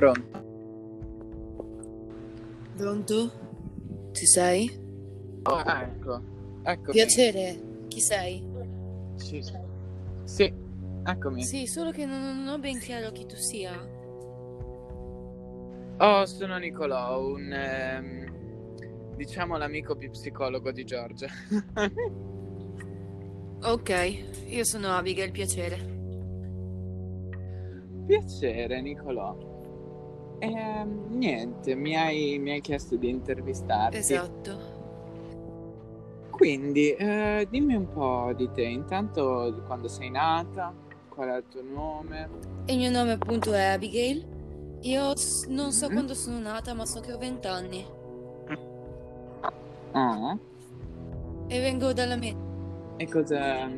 Pronto? Pronto? Ci sei? Oh, ecco. Eccomi. Piacere, chi sei? Sì. Sì, eccomi. Sì, solo che non, non ho ben chiaro chi tu sia. Oh, sono Nicolò, un... ehm, diciamo l'amico più psicologo di Giorgia. Ok, io sono Abigail, piacere. Piacere, Nicolò. Ehm, niente, mi hai, mi hai chiesto di intervistarti. Esatto. Quindi, eh, dimmi un po' di te. Intanto, quando sei nata, qual è il tuo nome? Il mio nome appunto è Abigail. Io non so Mhm. quando sono nata, ma so che ho 20 anni. Ah, E vengo dalla me. e cosa...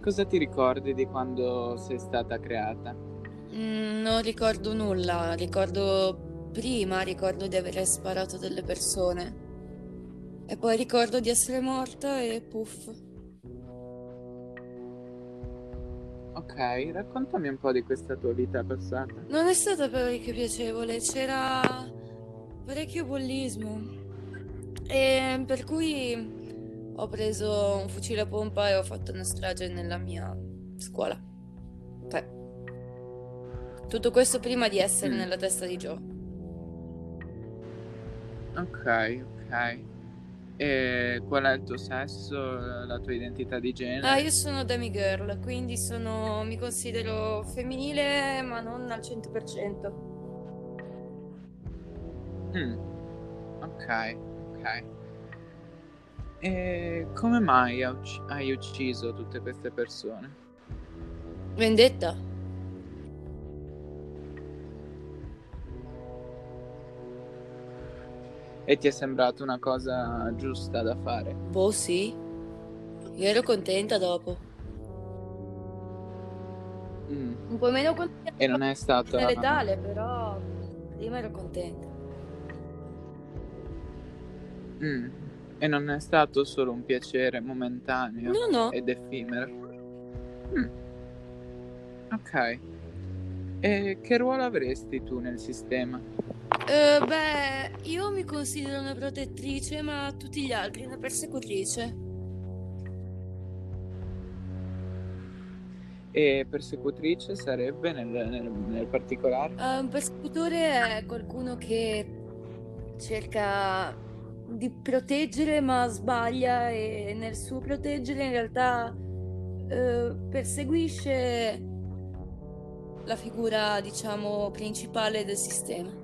Cosa ti ricordi di quando sei stata creata? Mm, non ricordo nulla, ricordo prima, ricordo di aver sparato delle persone. E poi ricordo di essere morta e puff. Ok, raccontami un po' di questa tua vita passata. Non è stata parecchio piacevole, c'era parecchio bullismo. E per cui ho preso un fucile a pompa e ho fatto una strage nella mia scuola. Cioè, tutto questo prima di essere Mm. nella testa di Joe. Ok, ok. E qual è il tuo sesso, la tua identità di genere? Ah, io sono demi girl, quindi sono, mi considero femminile, ma non al 100%. Mm, Ok, ok. E come mai hai ucciso tutte queste persone? Vendetta? E ti è sembrata una cosa giusta da fare? Boh, sì. Io ero contenta dopo. Mm, Un po' meno contenta. E non è stata... è letale, però prima ero contenta. Mm, E non è stato solo un piacere momentaneo No, no. ed effimero? Mm, Ok. E che ruolo avresti tu nel sistema? Eh, beh, io mi considero una protettrice, ma tutti gli altri una persecutrice. E persecutrice sarebbe nel, nel- nel particolare? Eh, un persecutore è qualcuno che cerca di proteggere, ma sbaglia e nel suo proteggere in realtà eh, perseguisce la figura, diciamo, principale del sistema.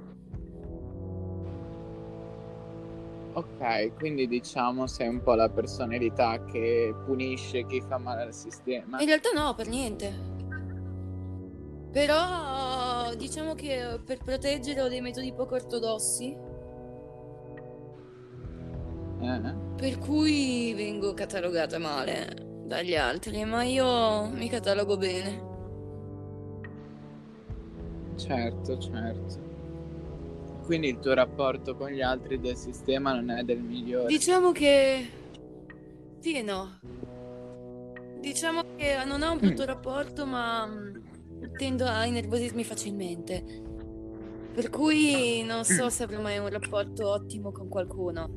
Ok, quindi diciamo sei un po' la personalità che punisce chi fa male al sistema. In realtà no, per niente. Però diciamo che per proteggere ho dei metodi poco ortodossi, Eh? per cui vengo catalogata male dagli altri, ma io mi catalogo bene. Certo, certo. Quindi il tuo rapporto con gli altri del sistema non è del migliore. Diciamo che sì e no. Diciamo che non ho un brutto Mm. rapporto, ma mm, tendo a innervosirmi facilmente. Per cui non so Mm. se avrò mai un rapporto ottimo con qualcuno.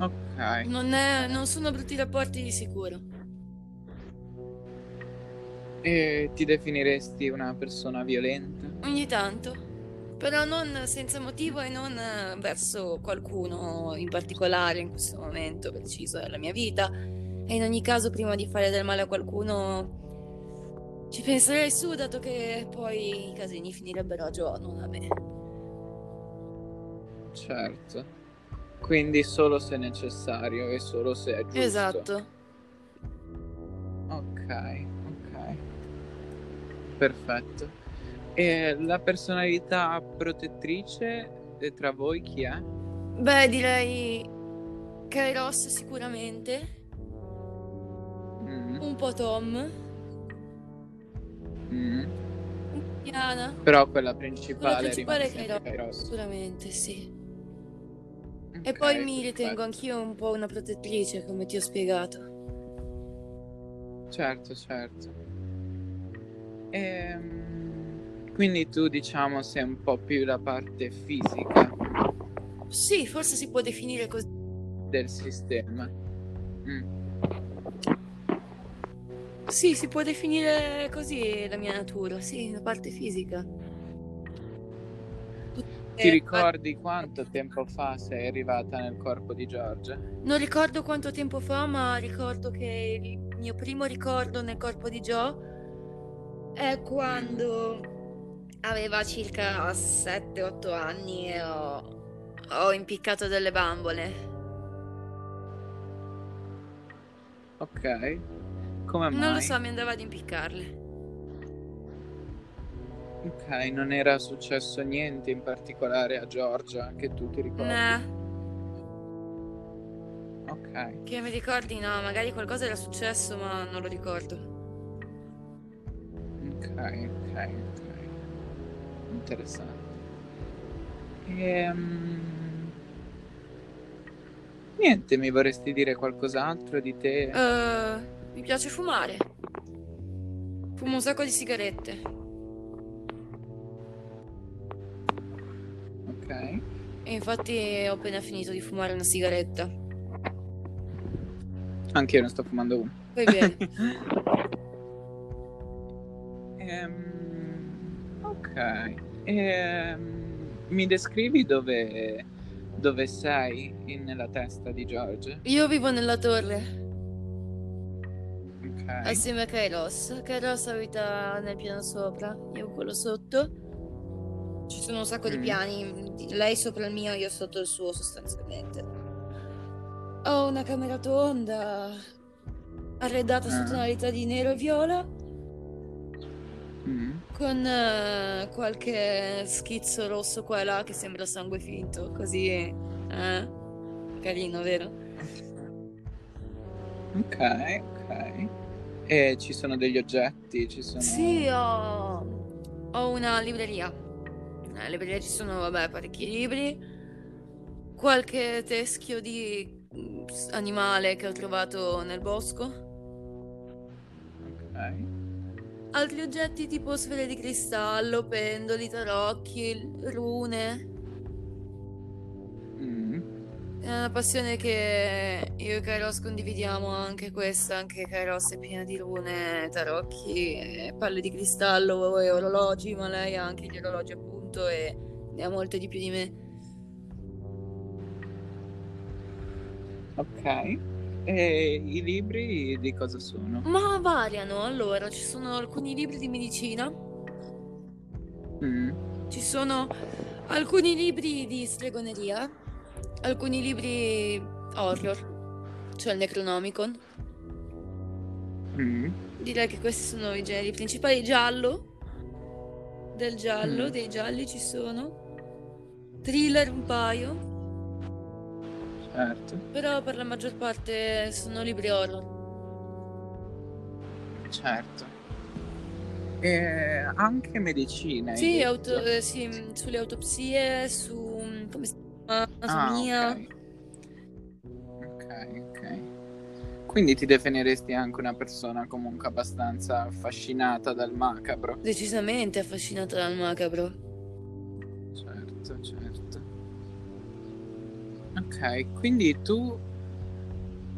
Ok. Non, è- non sono brutti rapporti di sicuro. E ti definiresti una persona violenta? Ogni tanto. Però non senza motivo e non eh, verso qualcuno in particolare in questo momento preciso della mia vita. E in ogni caso, prima di fare del male a qualcuno, ci penserei su, dato che poi i casini finirebbero a Joe, non a me. Certo. Quindi solo se necessario e solo se è giusto. Esatto. Perfetto. E la personalità protettrice eh, tra voi chi è? Beh, direi Kairos sicuramente. Mm, Un po' Tom. mm. Diana. Però quella principale, Quella principale è Kairos. Kairos. Sicuramente, sì. E Ok, poi mi ritengo perfetto. anch'io un po' una protettrice, come ti ho spiegato. Certo, certo. Ehm, quindi tu diciamo sei un po' più la parte fisica Sì, forse si può definire così. del sistema. Mm, Sì, si può definire così la mia natura, sì, la parte fisica. Ti Eh, ricordi quanto tempo fa sei arrivata nel corpo di Giorgia? Non ricordo quanto tempo fa, ma ricordo che il mio primo ricordo nel corpo di Joe è quando aveva circa 7-8 anni e ho, ho impiccato delle bambole. Ok. Come mai? Non lo so, mi andava ad impiccarle. Ok, non era successo niente in particolare a Giorgia che tu ti ricordi? Nah, Ok. che mi ricordi, no, magari qualcosa era successo, ma non lo ricordo. Ok, ok, ok. Interessante. Ehm, Niente, mi vorresti dire qualcos'altro di te? Eh, mi piace fumare. Fumo un sacco di sigarette. Ok. E infatti ho appena finito di fumare una sigaretta. Anche io ne sto fumando uno. Poi bene. Ehm, ok. Ehm, mi descrivi dove, dove sei in- nella testa di George? Io vivo nella torre Ok. assieme a Kairos. Kairos abita nel piano sopra, io quello sotto. Ci sono un sacco di Mm. piani, lei sopra il mio, io sotto il suo sostanzialmente. Ho una camera tonda, arredata su Ah. tonalità di nero e viola. Con eh, qualche schizzo rosso qua e là che sembra sangue finto, così... eh, carino, vero? Ok, ok. E ci sono degli oggetti, ci sono... Sì, ho, ho una libreria. Nella libreria ci sono, vabbè, parecchi libri, qualche teschio di mm, animale che ho trovato nel bosco, Ok. Altri oggetti tipo sfere di cristallo, pendoli, tarocchi, rune. Mm. È una passione che io e Kairos condividiamo anche questa, anche Kairos è piena di rune, tarocchi, e palle di cristallo e orologi, ma lei ha anche gli orologi appunto e ne ha molte di più di me. Ok. E i libri di cosa sono? Ma variano, allora, ci sono alcuni libri di medicina, Mm. ci sono alcuni libri di stregoneria, alcuni libri horror, cioè il Necronomicon. Mm. Direi che questi sono i generi principali. Giallo. Del giallo, Mm. dei gialli ci sono. Thriller un paio. Certo, Però per la maggior parte sono libri horror. certo. E anche medicina. Sì, auto- eh, sì, mh, sulle autopsie, su mh, come si chiama? Ah, Anatomia. ok. Ok, ok. Quindi ti definiresti anche una persona comunque abbastanza affascinata dal macabro. Decisamente affascinata dal macabro. Certo, certo. Ok, quindi tu...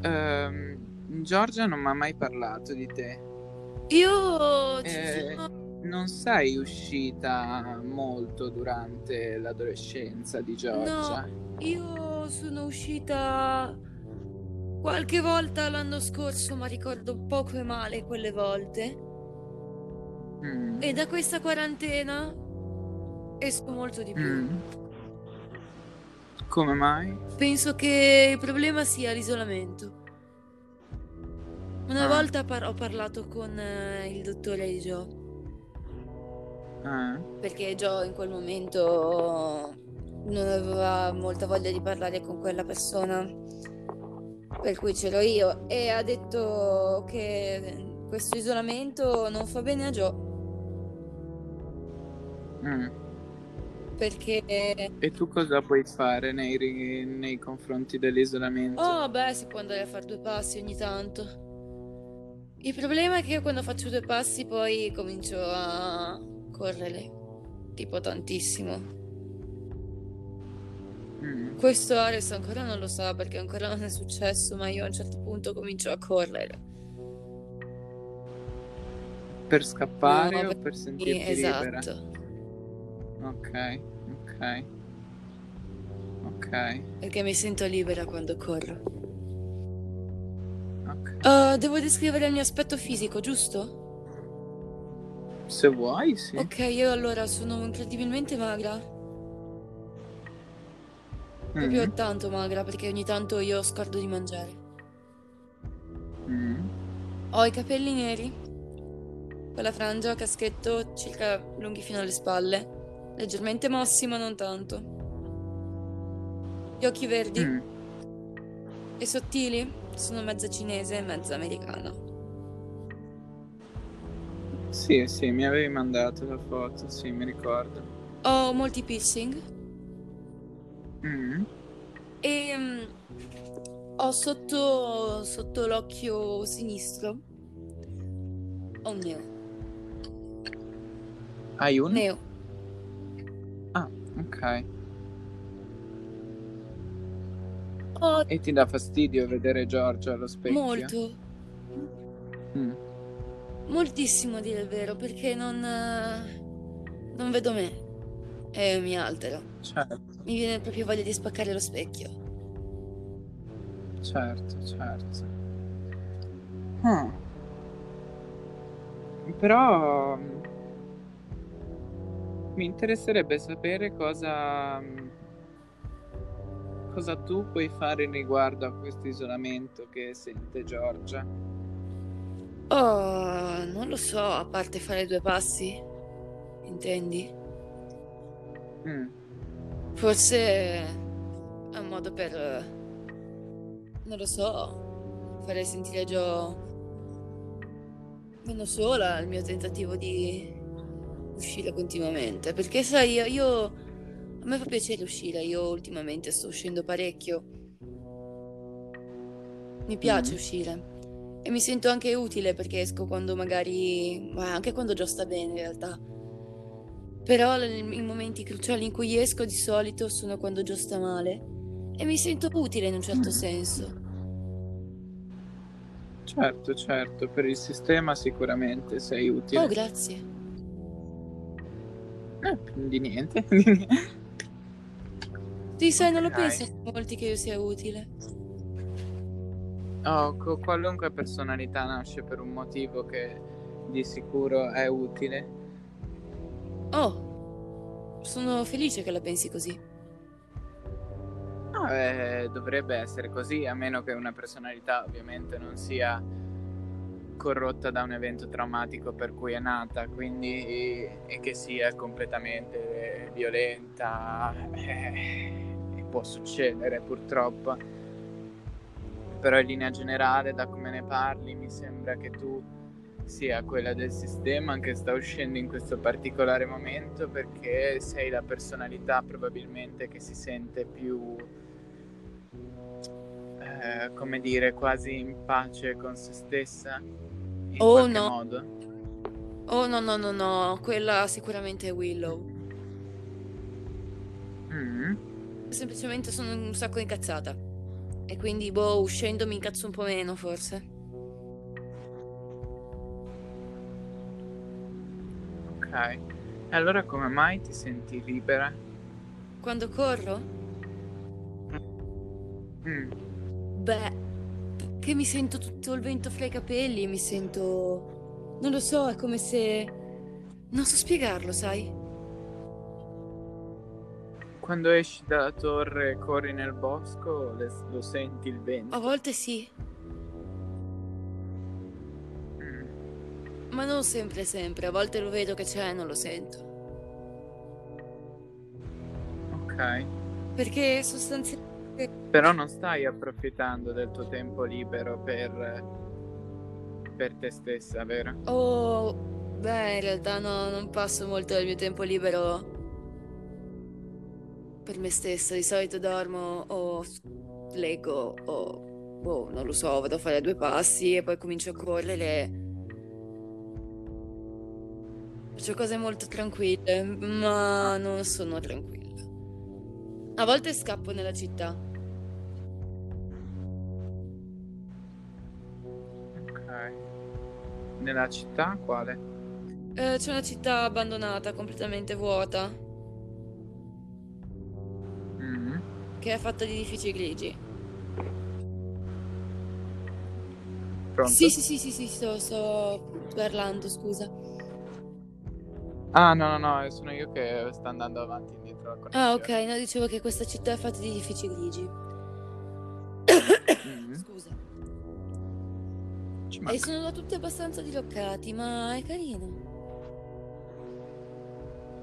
ehm, Giorgia non mi ha mai parlato di te. Io ci Eh, sono... Non sei uscita molto durante l'adolescenza di Giorgia? Io sono uscita qualche volta l'anno scorso, ma ricordo poco e male quelle volte. Mm. E da questa quarantena esco molto di più. Mm. Come mai? Penso che il problema sia l'isolamento. Una Ah. volta par- ho parlato con eh, il dottore di Joe, Ah, perché Joe in quel momento non aveva molta voglia di parlare con quella persona, per cui c'ero io, e ha detto che questo isolamento non fa bene a Joe, mm. Perché... E tu cosa puoi fare nei, nei confronti dell'isolamento? Oh, beh, si può andare a fare due passi ogni tanto. Il problema è che io quando faccio due passi poi comincio a correre, tipo tantissimo. Mm. Questo Ares ancora non lo sa perché ancora non è successo, ma io a un certo punto comincio a correre. Per scappare No, o per sentirti libera? Esatto, Ok, ok, ok, perché mi sento libera quando corro. ok. Uh, devo descrivere il mio aspetto fisico, giusto? Se vuoi, sì. Ok, io allora sono incredibilmente magra, proprio Mm, tanto magra perché ogni tanto io scordo di mangiare. mm, Ho i capelli neri, con la frangia caschetto circa lunghi fino alle spalle, leggermente mossi ma non tanto. Gli occhi verdi mm. e sottili, sono mezza cinese e mezza americana. Sì, sì, mi avevi mandato la foto, sì, mi ricordo. Ho molti piercing Mm, e mm, ho sotto, sotto l'occhio sinistro ho un neo. Hai un? Neo. Ah, ok. Ho E ti dà fastidio vedere Giorgio allo specchio? molto, Mm, moltissimo a dire il vero, perché non, eh, non vedo me e mi altero. certo, Mi viene proprio voglia di spaccare lo specchio. certo, certo. Ah. Però mm, mi interesserebbe sapere cosa, mm, cosa tu puoi fare riguardo a questo isolamento che sente Giorgia. Oh, non lo so, a parte fare due passi, intendi? Mm, Forse è un modo per, non lo so, fare sentire Gio meno sola il mio tentativo di uscire continuamente. Perché sai, io, io- a me fa piacere uscire, io ultimamente sto uscendo parecchio. Mi piace Mm. uscire. E mi sento anche utile perché esco quando magari, ma anche quando già sta bene in realtà. Però i momenti cruciali in cui esco di solito sono quando già sta male. E mi sento utile in un certo Mm. senso. certo, certo, per il sistema sicuramente sei Oh, utile. grazie. Eh, di niente. Sì, sai, non lo Ok. pensano molti che io sia utile. Oh, co- qualunque personalità nasce per un motivo che di sicuro è utile. Oh, sono felice che la pensi così. No, eh, dovrebbe essere così, a meno che una personalità ovviamente non sia corrotta da un evento traumatico per cui è nata, quindi e che sia completamente violenta, eh, può succedere purtroppo. Però in linea generale, da come ne parli, mi sembra che tu sia quella del sistema che sta uscendo in questo particolare momento perché sei la personalità probabilmente che si sente più, eh, come dire, quasi in pace con se stessa, Oh no, modo. oh no, no, no, no, quella sicuramente è Willow. Mm. Semplicemente sono un sacco incazzata. E quindi, boh, uscendo mi incazzo un po' meno, forse. Ok. E allora come mai ti senti libera? Quando corro? Mm. Beh, che mi sento tutto il vento fra i capelli, mi sento... Non lo so, è come se... Non so spiegarlo, sai? Quando esci dalla torre e corri nel bosco, lo senti il A vento? volte sì, Mm. ma non sempre sempre. A volte lo vedo che c'è e non lo sento. Ok. Perché sostanzialmente... Però non stai approfittando del tuo tempo libero per, per te stessa, vero? Oh, beh, in realtà no, non passo molto del mio tempo libero per me stessa. Di solito dormo o leggo o boh, non lo so, vado a fare due passi e poi comincio a correre. Faccio cose molto tranquille, ma non sono tranquilla. A volte scappo nella città. Ok. Nella città quale? Eh, c'è una città abbandonata, completamente vuota, Mhm. che è fatta di edifici grigi. Pronto? Sì, sì, sì, sì, sì, sto, sto parlando, scusa. Ah, no, no, no, sono io che sto andando avanti la connessione. Ah, ok, no, dicevo che questa città è fatta di edifici grigi. Mhm. Scusa. E sono tutti abbastanza diroccati, ma è carino.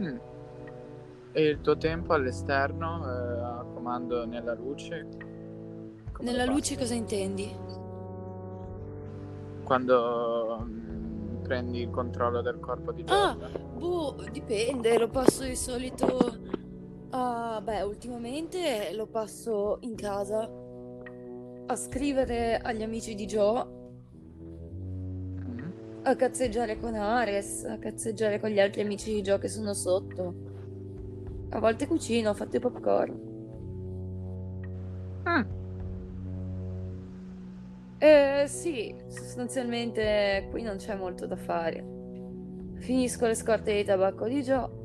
Mm. E il tuo tempo all'esterno, eh, a comando nella luce? Come Nella luce cosa intendi? Quando mm, prendi il controllo del corpo di Ah, Giorgia? boh, dipende, lo passo di solito... Ah, beh, ultimamente lo passo in casa a scrivere agli amici di Joe, Mhm. a cazzeggiare con Ares, a cazzeggiare con gli altri amici di Joe che sono sotto. A volte cucino, ho fatto i popcorn. Mm. Eh, sì, sostanzialmente qui non c'è molto da fare. Finisco le scorte di tabacco di Joe.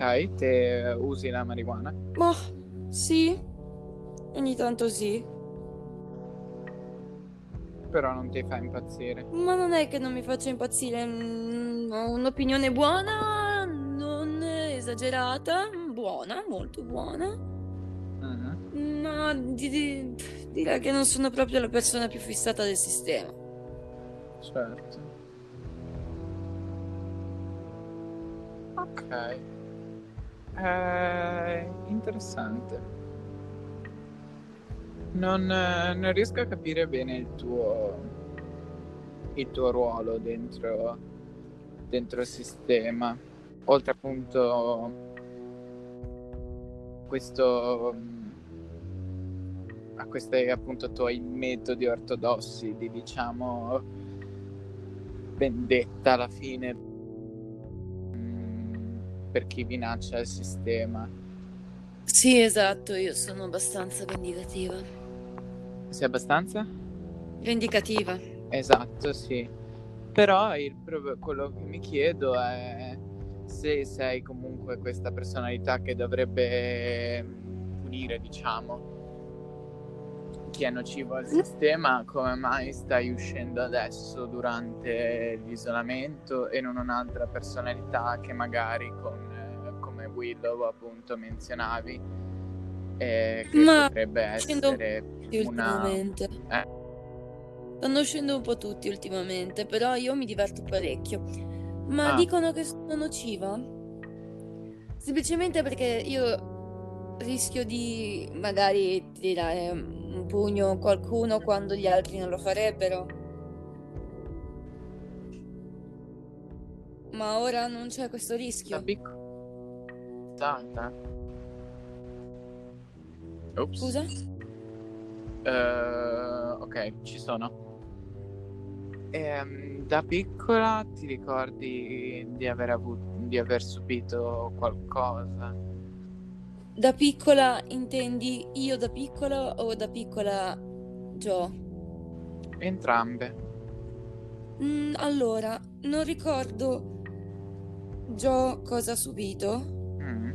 Ok, te usi la marijuana? Ma sì, ogni tanto sì. Però non ti fa impazzire. Ma non è che non mi faccia impazzire. mm, Ho un'opinione buona, non esagerata, buona, molto buona. Mhm. Ma di- di- direi che non sono proprio la persona più fissata del sistema. Certo. Ok. Eh, interessante. Non, eh, non riesco a capire bene il tuo, il tuo ruolo dentro, dentro il sistema. Oltre appunto questo a questi appunto tuoi metodi ortodossi di diciamo vendetta alla fine per chi minaccia il sistema. Sì, esatto, io sono abbastanza vendicativa. Sei abbastanza? Vendicativa. Esatto, sì. Però il quello che mi chiedo è se sei comunque questa personalità che dovrebbe punire, diciamo, chi è nocivo al sistema, come mai stai uscendo adesso durante l'isolamento e non un'altra personalità che magari con, eh, come Willow appunto menzionavi, eh, che Ma potrebbe essere tutti una... ultimamente. Eh, Stanno uscendo un po' tutti ultimamente, però io mi diverto parecchio. Ma ah, dicono che sono nociva? Semplicemente perché io rischio di magari tirare un pugno a qualcuno quando gli altri non lo farebbero. Ma ora non c'è questo da rischio. piccolo... Tanta. Ops. Scusa? Eh, ok, ci sono. Ehm, da piccola ti ricordi di aver avuto, di aver subito qualcosa? Da piccola intendi io da piccola o da piccola Joe? Entrambe. Mm, allora, non ricordo Joe cosa ha subito. Mm,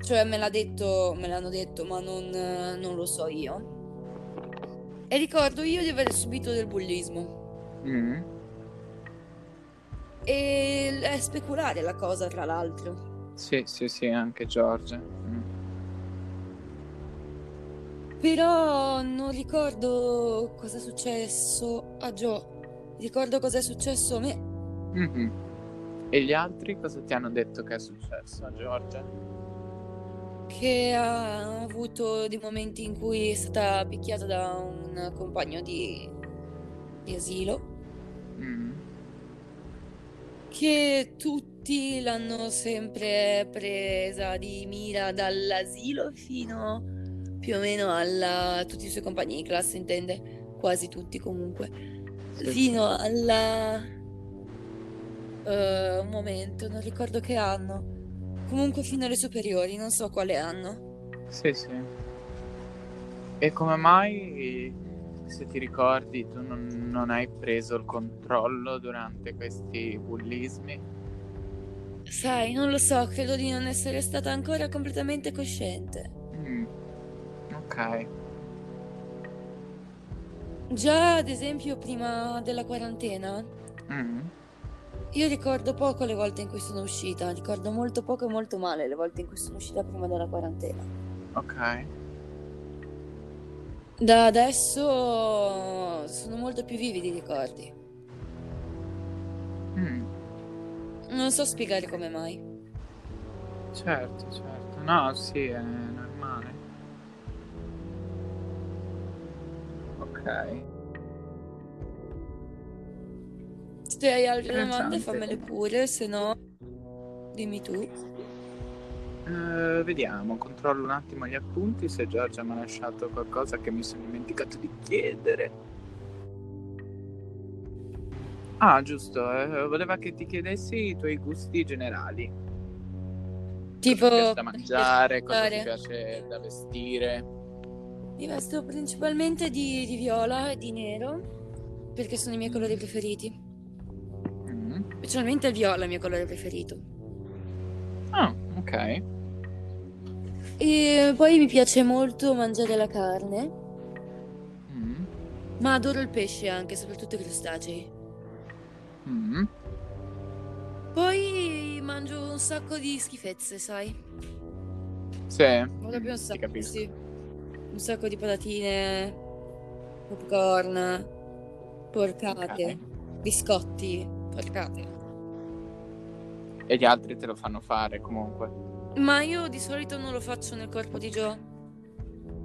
Cioè me l'ha detto, me l'hanno detto, ma non, non lo so io. E ricordo io di aver subito del bullismo. mm, E è speculare la cosa, tra l'altro. Sì, sì, sì, anche Giorgia. Mm. Però non ricordo cosa è successo a Joe. Ricordo cosa è successo a me. Mhm. E gli altri cosa ti hanno detto che è successo a Giorgia? Che ha avuto dei momenti in cui è stata picchiata da un compagno di, di asilo. Mm. Che tutti l'hanno sempre presa di mira dall'asilo fino più o meno alla... tutti i suoi compagni di classe intende, quasi tutti comunque, fino alla... Uh, un momento, non ricordo che anno, comunque fino alle superiori, non so quale anno. Sì, sì. E come mai, se ti ricordi, tu non, non hai preso il controllo durante questi bullismi? Sai, non lo so, credo di non essere stata ancora completamente cosciente. Mm. Ok. Già, ad esempio, prima della quarantena, Mm. io ricordo poco le volte in cui sono uscita, ricordo molto poco e molto male le volte in cui sono uscita prima della quarantena. Ok. Da adesso sono molto più vividi i ricordi. Mm. Non so spiegare come mai. Certo, certo. No, sì, è normale. Ok. Se hai altre domande fammele pure, se no dimmi tu. Eh, vediamo, controllo un attimo gli appunti se Giorgia mi ha lasciato qualcosa che mi sono dimenticato di chiedere. Ah, giusto, eh, voleva che ti chiedessi i tuoi gusti generali. Tipo, Cosa ti piace da mangiare, cosa ti piace da vestire. mi vesto principalmente di, di viola e di nero perché sono i miei colori preferiti. Mm. Specialmente il viola è il mio colore preferito. Ah, ok. E poi mi piace molto mangiare la carne, Mm. ma adoro il pesce anche, soprattutto i crostacei. Mm. Poi mangio un sacco di schifezze, sai? Sì, Proprio un sacco, sì. Un sacco di patatine, popcorn, porcate, Ok. biscotti, porcate. E gli altri te lo fanno fare comunque. Ma io di solito non lo faccio nel corpo di Joe.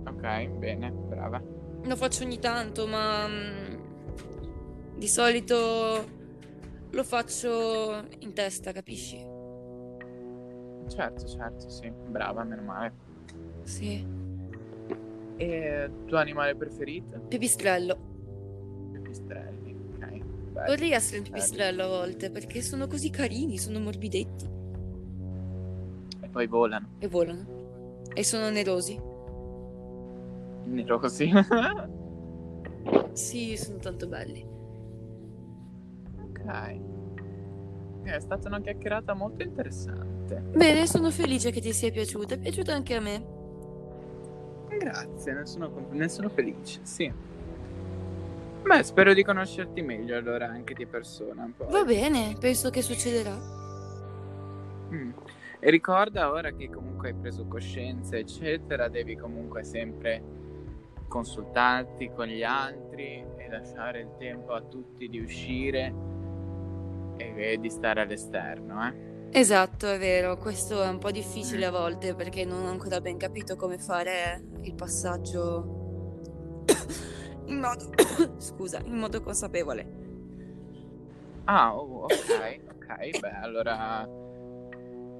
Ok, bene, brava. Lo faccio ogni tanto, ma mm, di solito lo faccio in testa, capisci? Certo, certo, sì, brava, meno male. Sì. E tuo animale preferito? Pipistrello. Pipistrelli, ok. Bello. Vorrei essere un pipistrello a volte perché sono così carini, sono morbidetti E poi volano. e volano. E sono nerosi. Nero così. Sì, sono tanto belli. ok. È stata una chiacchierata molto interessante. Bene, sono felice che ti sia piaciuta. È piaciuta anche a me. Grazie, ne sono, ne sono felice, sì. Beh, spero di conoscerti meglio allora anche di persona. Poi. Va bene, penso che succederà. Mm. E ricorda ora che comunque hai preso coscienza, eccetera, devi comunque sempre consultarti con gli altri e lasciare il tempo a tutti di uscire e, e di stare all'esterno, eh. Esatto, è vero, questo è un po' difficile a volte perché non ho ancora ben capito come fare il passaggio in modo, scusa, in modo consapevole. Ah, oh, ok, ok, beh, allora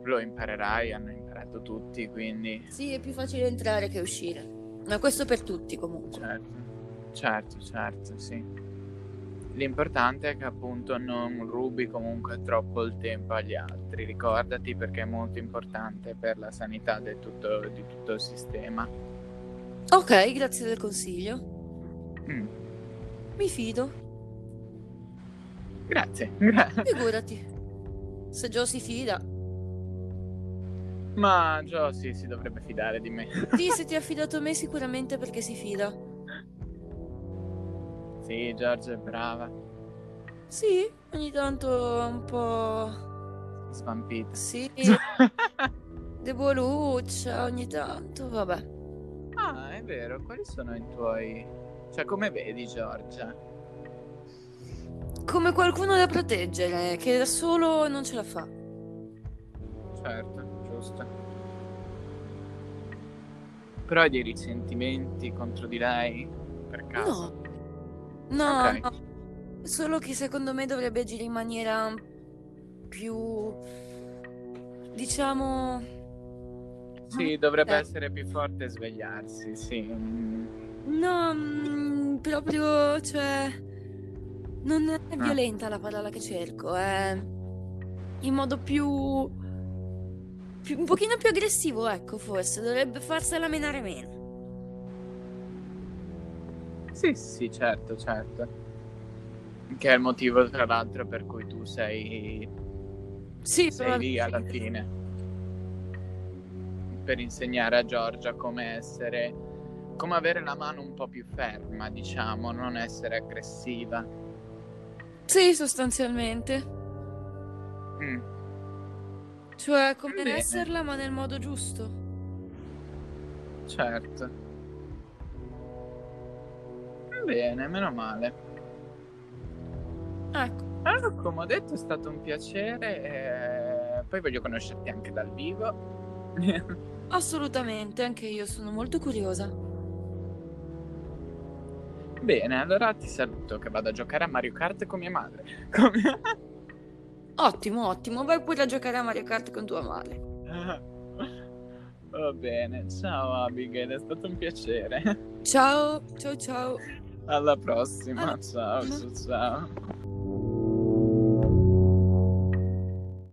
lo imparerai, hanno imparato tutti, quindi Sì, è più facile entrare che uscire. Ma questo per tutti comunque. certo, certo, certo, sì. L'importante è che appunto non rubi comunque troppo il tempo agli altri, ricordati perché è molto importante per la sanità del tutto- di tutto il sistema. Ok, grazie del consiglio. Mm, Mi fido. Grazie, gra- Figurati. Se Joe si fida. ma Gio sì, si dovrebbe fidare di me. Sì, se ti ha affidato a me sicuramente perché si fida. Sì, Giorgia è brava, Sì, ogni tanto un po'... svampita. Sì, deboluccia ogni tanto, vabbè. ah, è vero, quali sono i tuoi... Cioè, come vedi Giorgia? Come qualcuno da proteggere, che da solo non ce la fa. Certo, giusto. Però hai dei risentimenti contro di lei? Per caso? No. No, Ok. no. Solo che secondo me dovrebbe agire in maniera più, diciamo... Sì, dovrebbe Eh. essere più forte e svegliarsi, sì. No, proprio, cioè, non è Ah. violenta la parola che cerco, è in modo più, più- un pochino più aggressivo, ecco, forse, dovrebbe farsela menare meno. Sì, sì, certo, certo. Che è il motivo, tra l'altro, per cui tu sei, Sì, sei lì alla fine. Per insegnare a Giorgia come essere, come avere la mano un po' più ferma, diciamo, non essere aggressiva. Sì, sostanzialmente. Mm. Cioè, come Bene. esserla, ma nel modo giusto. Certo. Bene, meno male. Ecco, Allora, come ho detto, è stato un piacere. e Poi voglio conoscerti anche dal vivo. assolutamente, anche io sono molto curiosa. Bene, allora ti saluto che vado a giocare a Mario Kart con mia madre. Come- Ottimo, ottimo, vai pure a giocare a Mario Kart con tua madre. Va bene, ciao Abigail, è stato un piacere. Ciao, ciao, ciao. Alla prossima, Alla ciao, ciao. ciao.